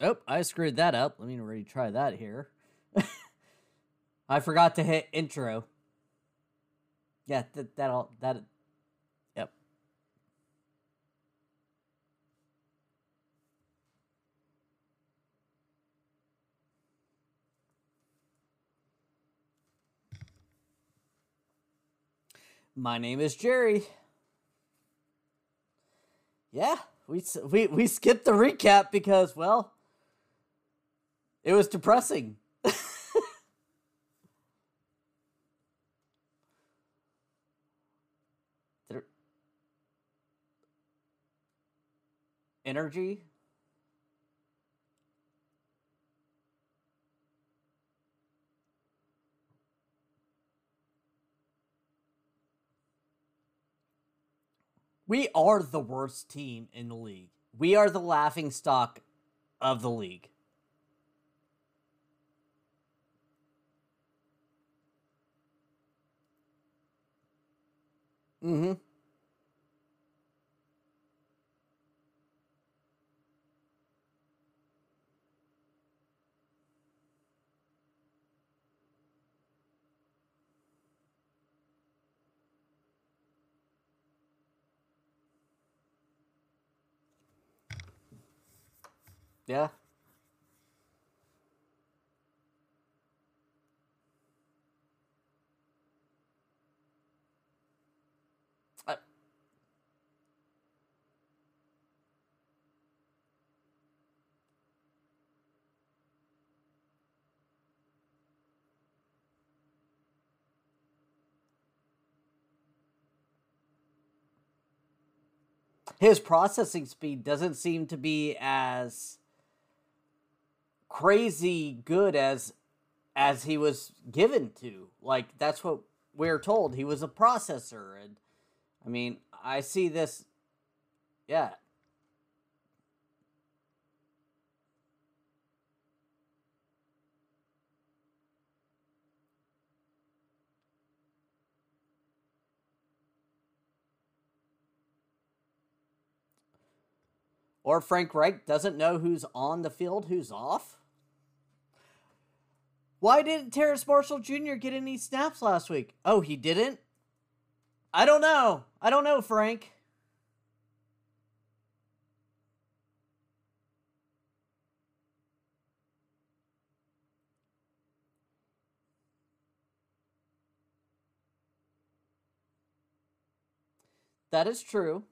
Oh, I screwed that up. Let me retry that here. I forgot to hit intro. Yeah, that that'll that yep. My name is Jerry. Yeah, we we we skipped the recap because well, it was depressing. Energy. We are the worst team in the league. We are the laughing stock of the league. Mm-hmm. Yeah. Uh, his processing speed doesn't seem to be as crazy good as as he was given to. Like that's what we're told. He was a processor and I mean, I see this yeah. Or Frank Reich doesn't know who's on the field, who's off. Why didn't Terrace Marshall Jr. get any snaps last week? Oh, he didn't? I don't know. I don't know, Frank. That is true.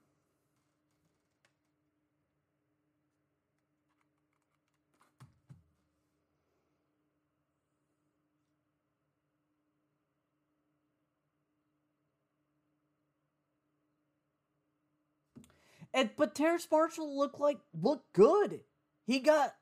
And but Terrace Marshall looked like looked good. He got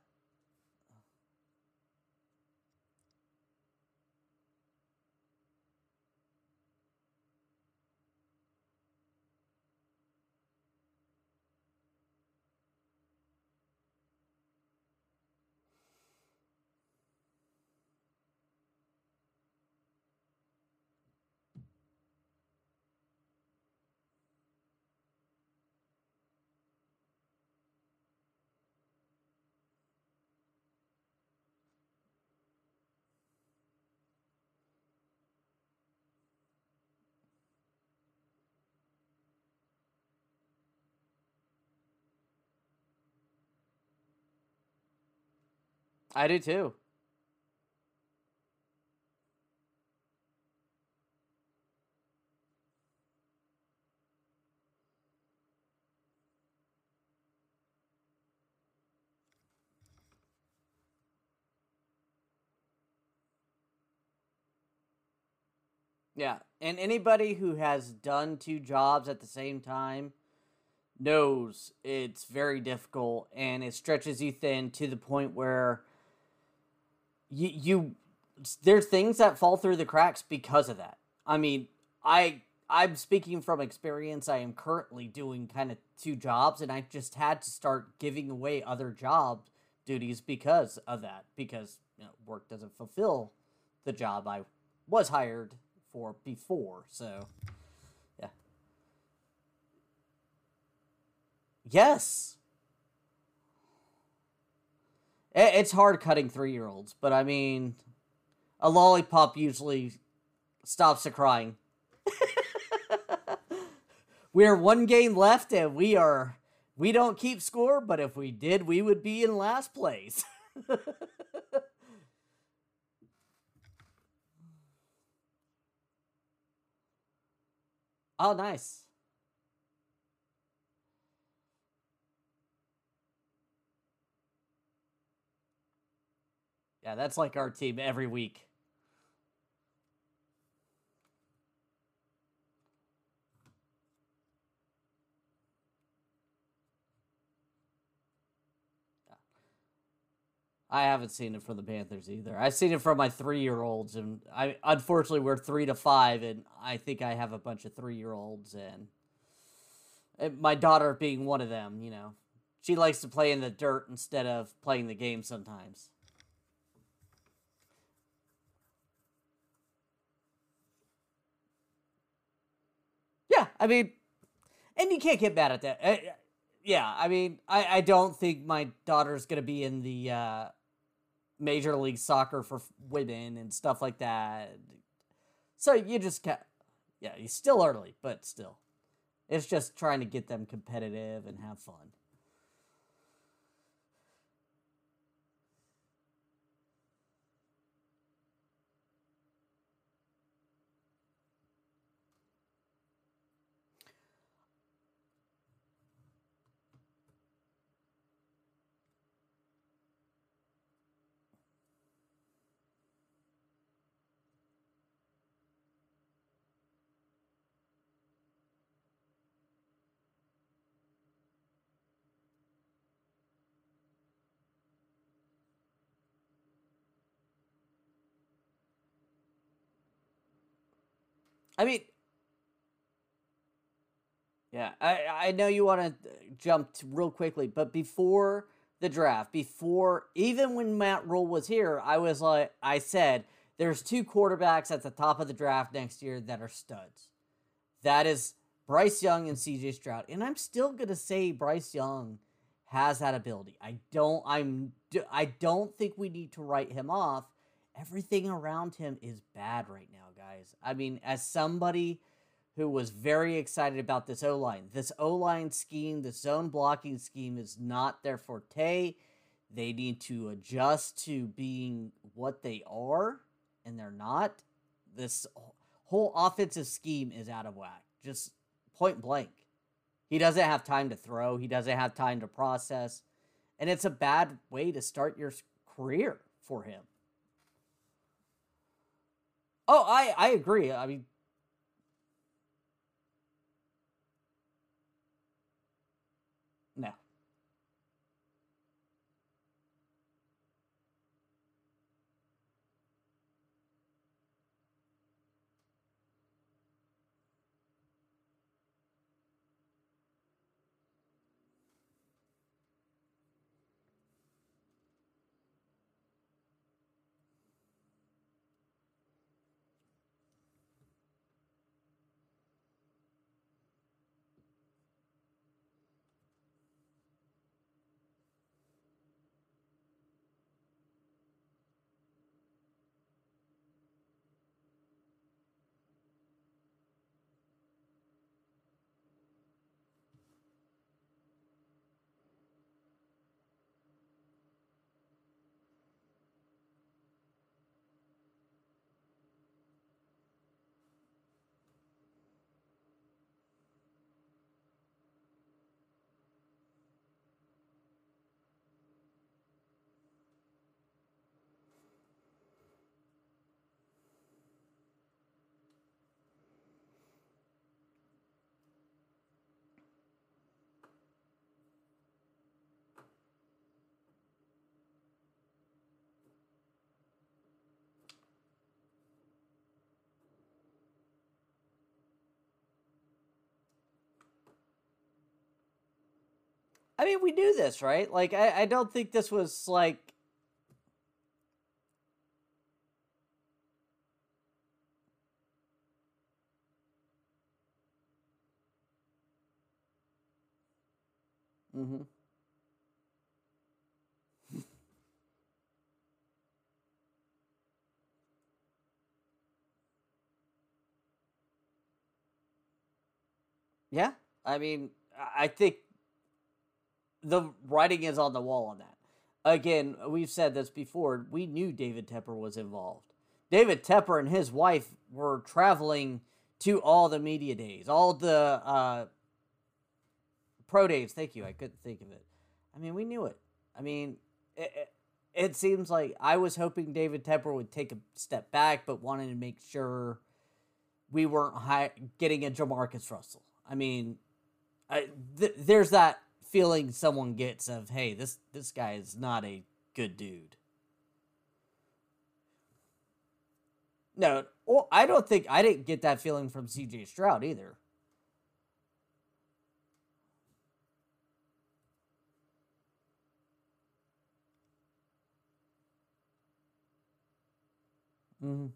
I do too. Yeah, and anybody who has done two jobs at the same time knows it's very difficult and it stretches you thin to the point where you you there's things that fall through the cracks because of that. I mean, I I'm speaking from experience. I am currently doing kind of two jobs and I just had to start giving away other job duties because of that because you know, work doesn't fulfill the job I was hired for before. So, yeah. Yes. It's hard cutting three year olds, but I mean, a lollipop usually stops the crying. We're one game left, and we are we don't keep score, but if we did, we would be in last place. oh, nice. Yeah, that's like our team every week. I haven't seen it from the Panthers either. I've seen it from my three year olds, and I unfortunately we're three to five, and I think I have a bunch of three year olds, and, and my daughter being one of them. You know, she likes to play in the dirt instead of playing the game sometimes. Yeah, I mean, and you can't get mad at that. Uh, yeah, I mean, I, I don't think my daughter's gonna be in the uh, Major League Soccer for women and stuff like that. So you just can't. Yeah, he's still early, but still, it's just trying to get them competitive and have fun. I mean, yeah, I I know you want to jump to real quickly, but before the draft, before even when Matt Rhule was here, I was like, I said, there's two quarterbacks at the top of the draft next year that are studs. That is Bryce Young and CJ Stroud, and I'm still gonna say Bryce Young has that ability. I don't. I'm. I don't think we need to write him off everything around him is bad right now, guys. I mean, as somebody who was very excited about this O line, this O line scheme, the zone blocking scheme is not their forte. They need to adjust to being what they are, and they're not. This whole offensive scheme is out of whack, just point blank. He doesn't have time to throw, he doesn't have time to process, and it's a bad way to start your career for him. Oh, I I agree. I mean, I mean, we knew this, right? Like, I, I don't think this was like. Mm-hmm. Yeah, I mean, I think the writing is on the wall on that. Again, we've said this before. We knew David Tepper was involved. David Tepper and his wife were traveling to all the media days, all the uh, pro days. Thank you. I couldn't think of it. I mean, we knew it. I mean, it, it, it seems like I was hoping David Tepper would take a step back, but wanted to make sure we weren't high, getting a Jamarcus Russell. I mean, I, th- there's that feeling someone gets of, hey, this this guy is not a good dude. No, well, I don't think I didn't get that feeling from C.J. Stroud either. Mm-hmm.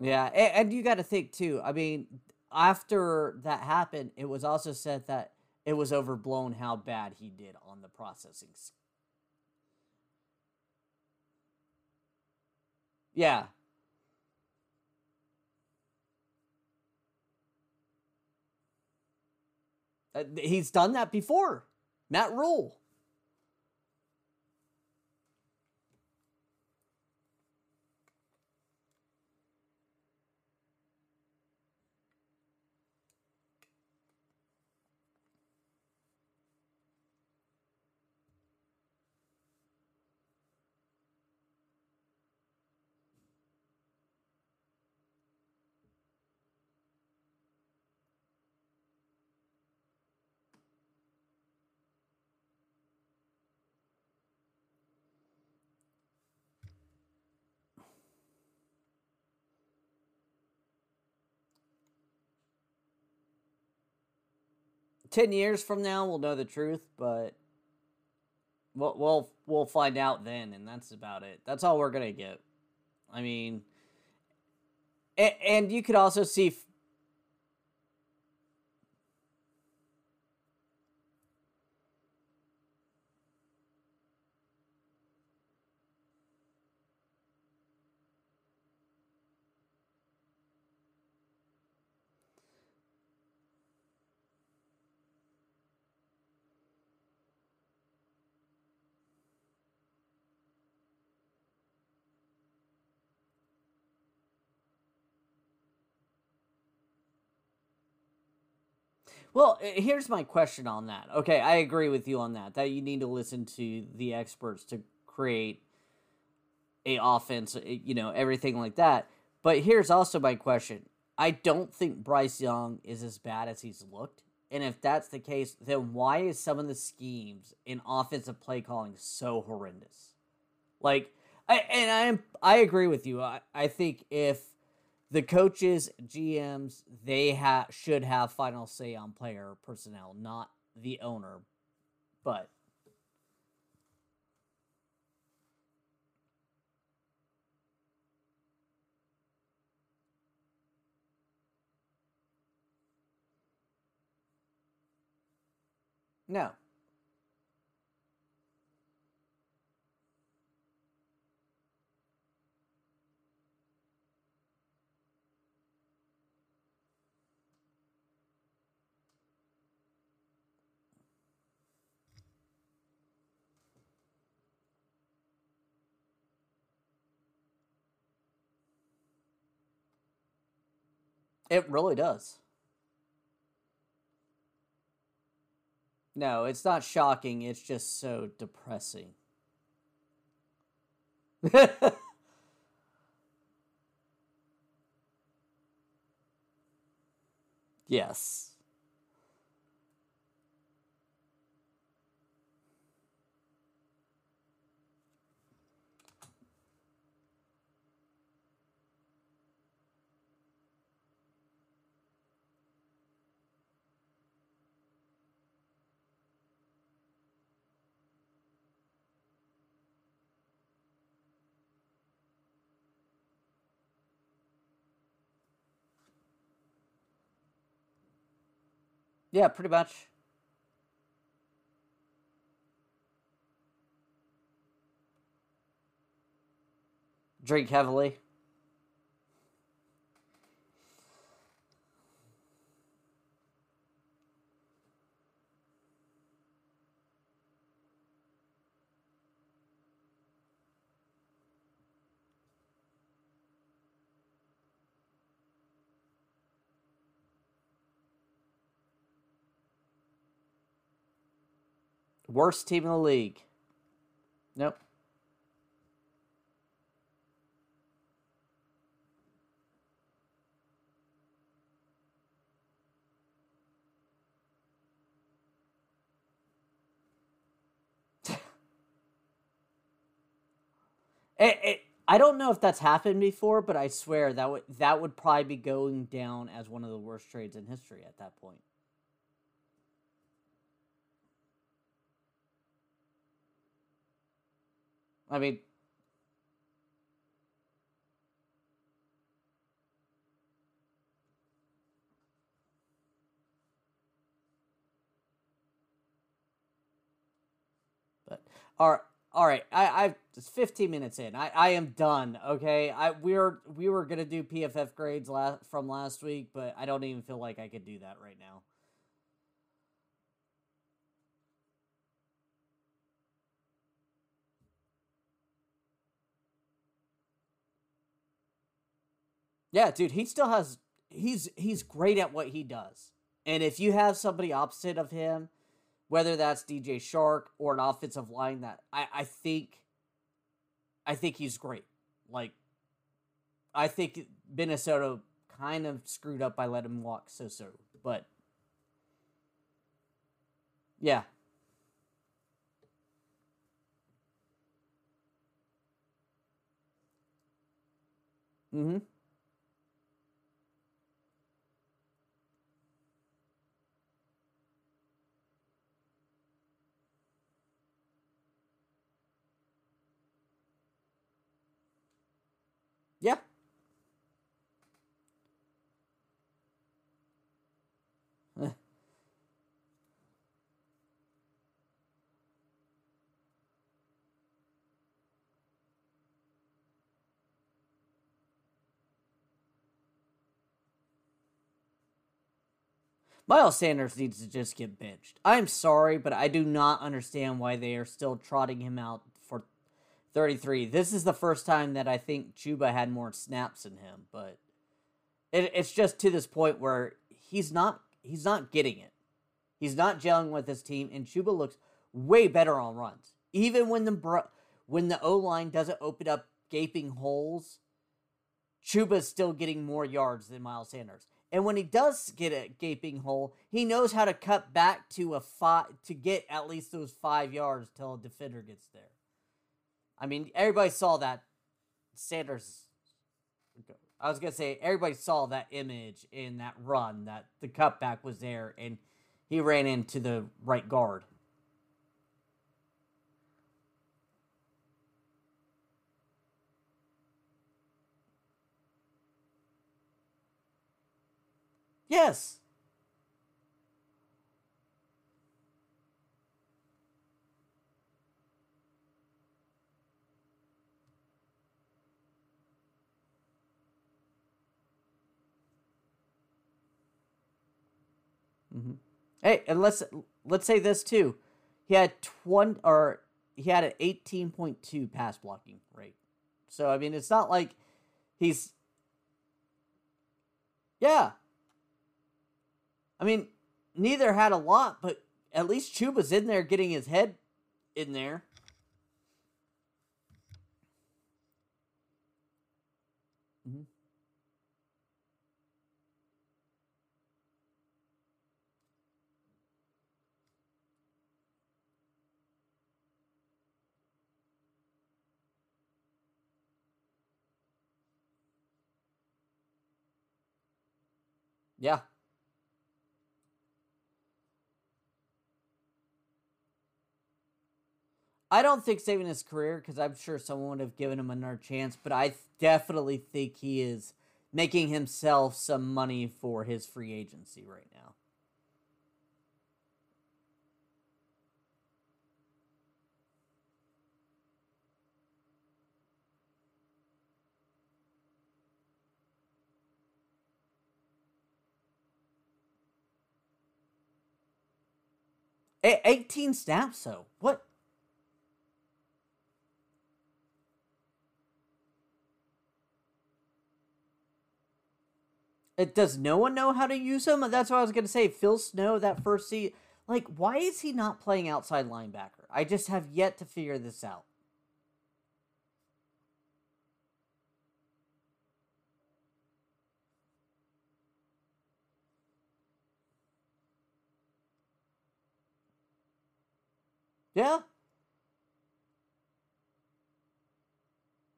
Yeah, and, and you got to think too. I mean, after that happened, it was also said that it was overblown how bad he did on the processing. Yeah. Uh, he's done that before. Matt Rhule. 10 years from now we'll know the truth, but we'll we'll, we'll find out then and that's about it. That's all we're going to get. I mean and, and you could also see Well, eh, here's my question on that. Okay, I agree with you on that. That you need to listen to the experts to create a offense, eh, you know, everything like that. But here's also my question. I don't think Bryce Young is as bad as he's looked. And if that's the case, then why is some of the schemes in offensive play calling so horrendous? Like, I, and I I agree with you. I, I think if the coaches, GMs, they have should have final say on player personnel, not the owner. But no. It really does. No, it's not shocking. It's just so depressing. yes. Yeah, pretty much. Drink heavily. Worst team in the league. Nope. It, it, I don't know if that's happened before, but I swear that would that would probably be going down as one of the worst trades in history at that point. I mean, but all right, all right. I I it's 15 minutes in. I I am done. Okay. I we were we were gonna do PFF grades last from last week, but I don't even feel like I could do that right now. Yeah, dude, he still has he's he's great at what he does. And if you have somebody opposite of him, whether that's DJ Chark or an offensive line that I, I think I think he's great. Like I think Minnesota kind of screwed up by letting him walk so so. But yeah. Mm-hmm. Yeah. Eh. Miles Sanders needs to just get benched. I'm sorry, but I do not understand why they are still trotting him out for 33. This is the first time that I think Chuba had more snaps than him, but it, it's just to this point where he's not he's not getting it. He's not gelling with his team, and Chuba looks way better on runs. Even when the bro- when the O line doesn't open up gaping holes, Chuba's still getting more yards than Miles Sanders. And when he does get a gaping hole, he knows how to cut back to a five to get at least those five yards till a defender gets there. I mean, everybody saw that Sanders. I was gonna say everybody saw that image in that run that the cutback was there and he ran into the right guard. Yes. Mm-hmm. Hey, and let's let's say this too. He had twenty or he had an eighteen point two pass blocking rate. So I mean, it's not like he's yeah. I mean, neither had a lot, but at least Chuba's in there getting his head in there. Mm-hmm. Yeah. I don't think saving his career because I'm sure someone would have given him another chance, but I definitely think he is making himself some money for his free agency right now. A- 18 snaps, though. What? It does no one know how to use him? That's what I was gonna say. Phil Snow, that first seat, like, why is he not playing outside linebacker? I just have yet to figure this out. Yeah.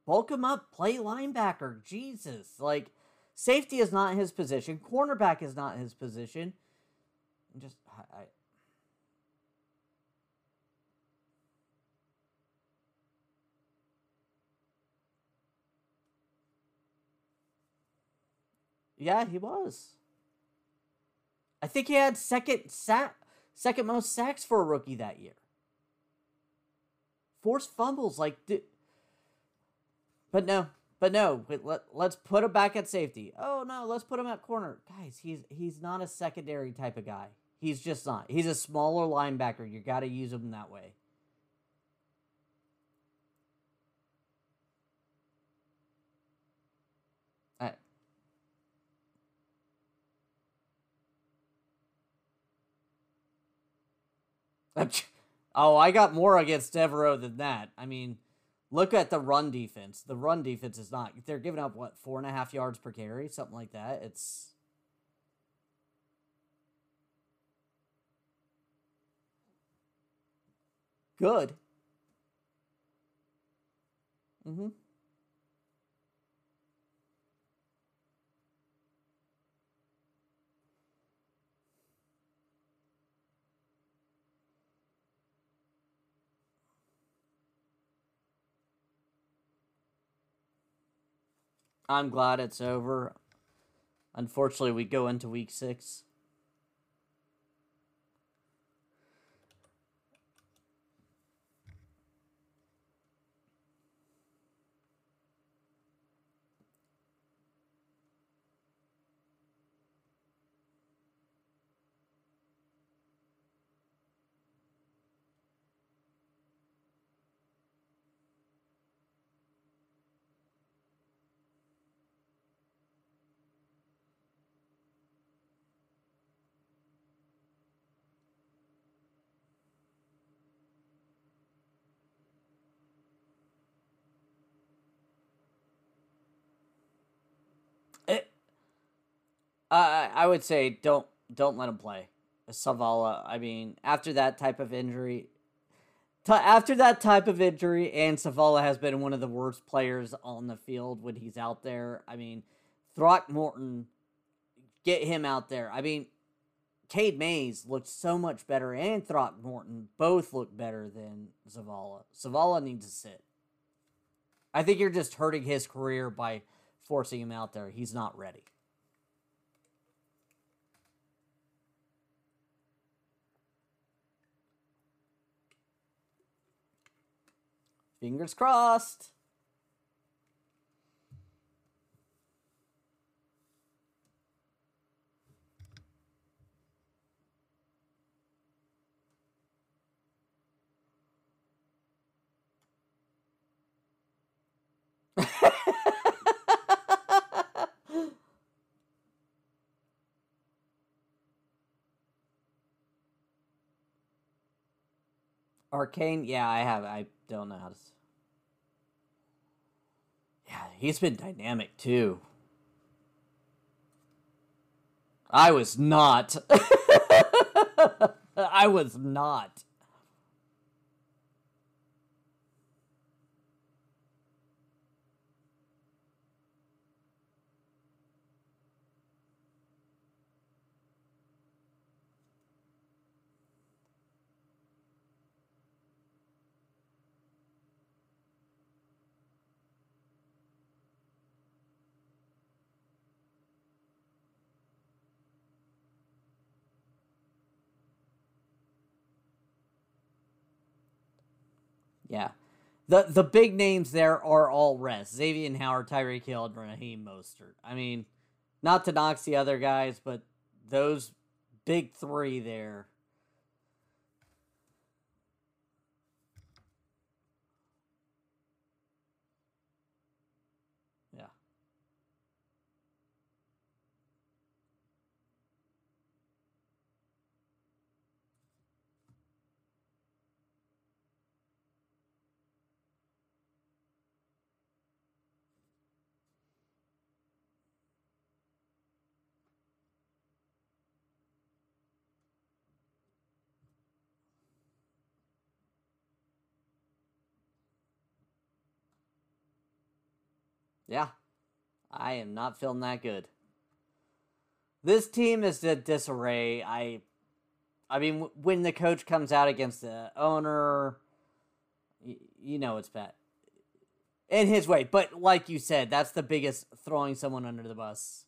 Bulk him up, play linebacker. Jesus. Like, safety is not his position. Cornerback is not his position. Just, I, Yeah, he was. I think he had second sack, second most sacks for a rookie that year. Forced fumbles, like, but no, but no. Let let's put him back at safety. Oh no, let's put him at corner, guys. He's he's not a secondary type of guy. He's just not. He's a smaller linebacker. You got to use him that way. oh, I got more against Devereaux than that. I mean, look at the run defense. The run defense is not. They're giving up what four and a half yards per carry, something like that. It's good. Mm-hmm. I'm glad it's over. Unfortunately, we go into week six. I would say don't don't let him play. Zavala. I mean, after that type of injury, t- after that type of injury, and Zavala has been one of the worst players on the field when he's out there. I mean, Throckmorton, get him out there. I mean, Cade Mays looked so much better, and Throckmorton both look better than Zavala. Zavala needs to sit. I think you're just hurting his career by forcing him out there. He's not ready. Fingers crossed. Arcane, yeah, I have. I to. Yeah, he's been dynamic too. I was not. I was not. Yeah. The the big names there are all rest. Xavier Howard, Tyreek Hill, and Raheem Mostert. I mean, not to knock the other guys, but those big three there. Yeah. I am not feeling that good. This team is a disarray. I I mean when the coach comes out against the owner, you, know it's bad. In his way, but like you said, that's the biggest throwing someone under the bus.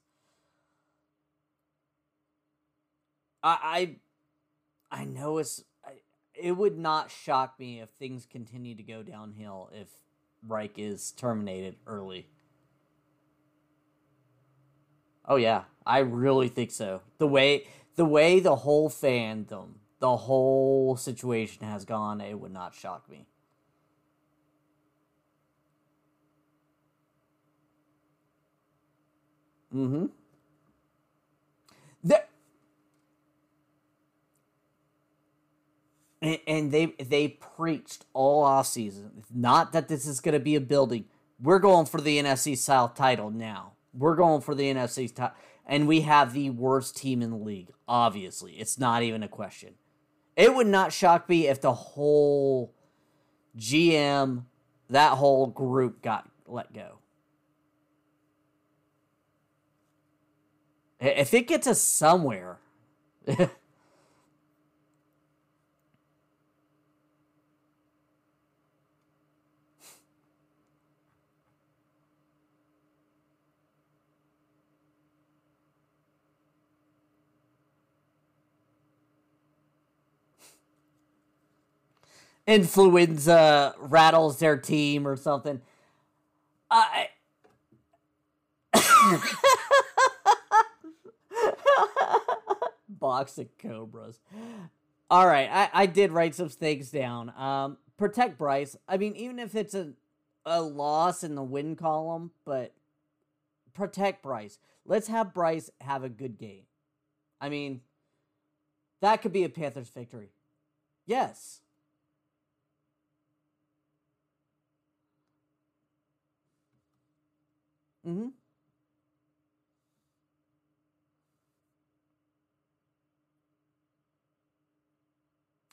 I I, I know it's it would not shock me if things continue to go downhill if Reich is terminated early. Oh yeah, I really think so. The way the way the whole fandom, the whole situation has gone, it would not shock me. Mm-hmm. The, and, and they they preached all off season. Not that this is going to be a building. We're going for the NFC South title now. We're going for the NFC top, and we have the worst team in the league. Obviously, it's not even a question. It would not shock me if the whole GM, that whole group got let go. If it gets us somewhere. influenza rattles their team or something. I. Box of cobras. All right, I, I did write some things down. Um, protect Bryce. I mean, even if it's a a loss in the win column, but protect Bryce. Let's have Bryce have a good game. I mean, that could be a Panthers victory. Yes. Mm-hmm.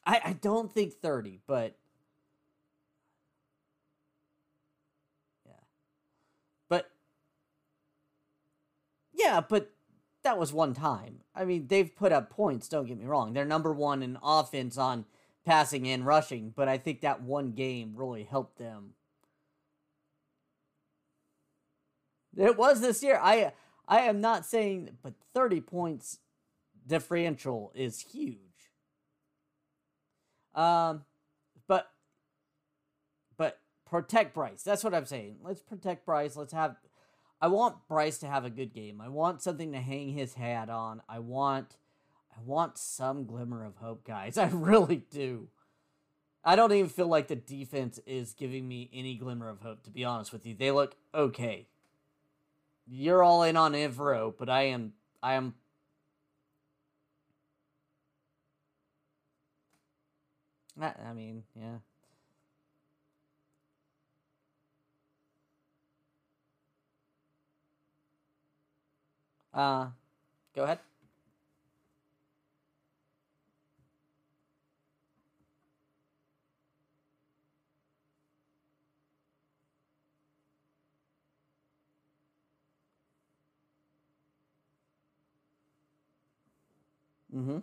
I, I don't think 30, but yeah. But yeah, but that was one time. I mean, they've put up points, don't get me wrong. They're number 1 in offense on passing and rushing, but I think that one game really helped them It was this year. I I am not saying, but 30 points differential is huge. Um, but but protect Bryce. That's what I'm saying. Let's protect Bryce. Let's have. I want Bryce to have a good game. I want something to hang his hat on. I want. I want some glimmer of hope, guys. I really do. I don't even feel like the defense is giving me any glimmer of hope, to be honest with you. They look okay you're all in on Evero, but I am I am I mean, yeah. Uh, go ahead. Mm-hmm.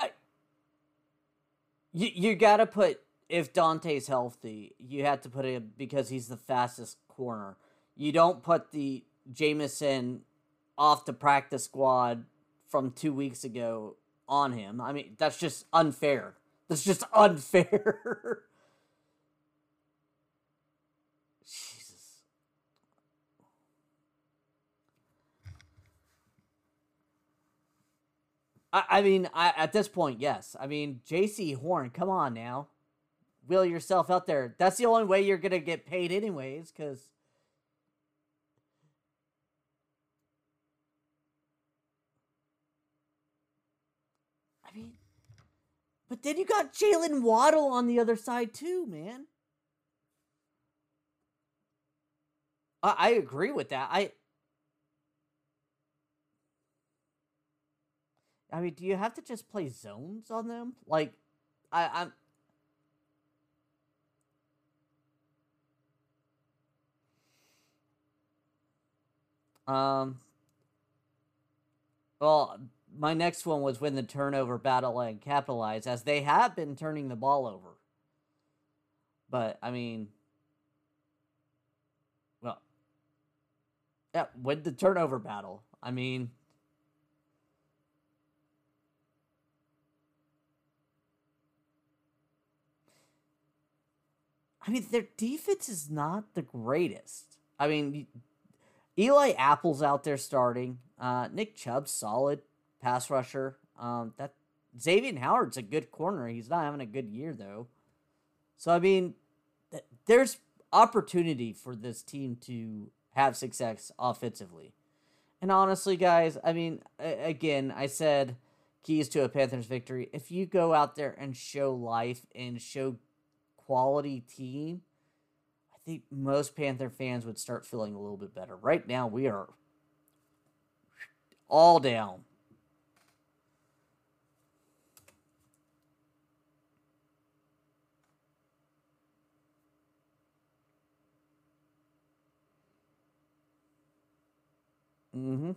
I, you you gotta put if Dante's healthy, you have to put him because he's the fastest corner. You don't put the Jameson off the practice squad from two weeks ago on him. I mean, that's just unfair. That's just unfair. Jesus. I, I mean, I, at this point, yes. I mean, Jaycee Horn, come on now. Wheel yourself out there. That's the only way you're going to get paid, anyways, because But then you got Jaylen Waddle on the other side too, man. I, I agree with that. I I mean, do you have to just play zones on them? Like, I, I'm. Um. Well, my next one was win the turnover battle and capitalize, as they have been turning the ball over. But I mean, well, yeah, win the turnover battle. I mean, I mean, their defense is not the greatest. I mean, Eli Apple's out there starting. Uh, Nick Chubb's solid pass rusher. Um, that Xavier Howard's a good corner. He's not having a good year though. So I mean, th- there's opportunity for this team to have success offensively. And honestly, guys, I mean, a- again, I said keys to a Panthers victory. If you go out there and show life and show quality team, I think most Panther fans would start feeling a little bit better. Right now, we are all down. Mm-hmm.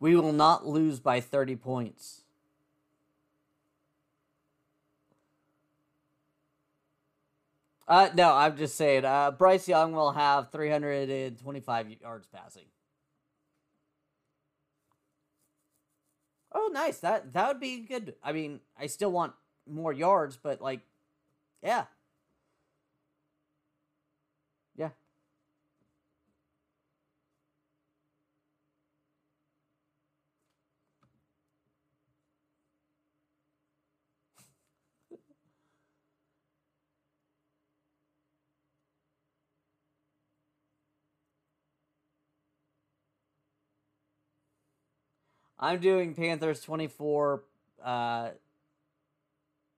We will not lose by 30 points. Uh, no, I'm just saying. Uh, Bryce Young will have 325 yards passing. Oh, nice. That that would be good. I mean, I still want more yards, but like, yeah, yeah. I'm doing Panthers 24, uh,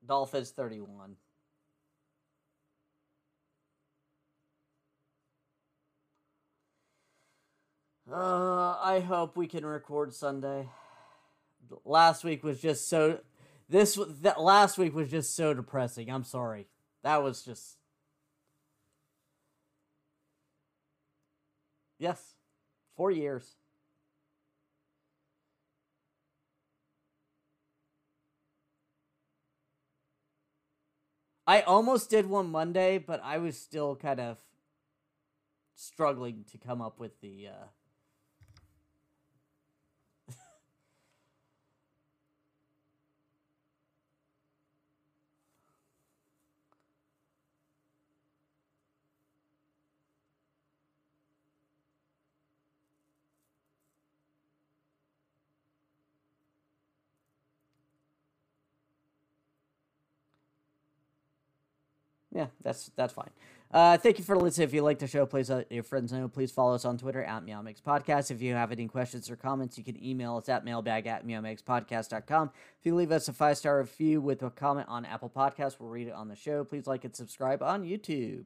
Dolphins 31. Uh, I hope we can record Sunday. Last week was just so. This that last week was just so depressing. I'm sorry. That was just. Yes, four years. I almost did one Monday, but I was still kind of struggling to come up with the uh, Yeah, that's that's fine. Uh, thank you for listening. If you like the show, please let your friends know. Please follow us on Twitter at Meow Podcast. If you have any questions or comments, you can email us at mailbag at meowmixpodcast.com. If you leave us a five star review with a comment on Apple Podcasts, we'll read it on the show. Please like and subscribe on YouTube.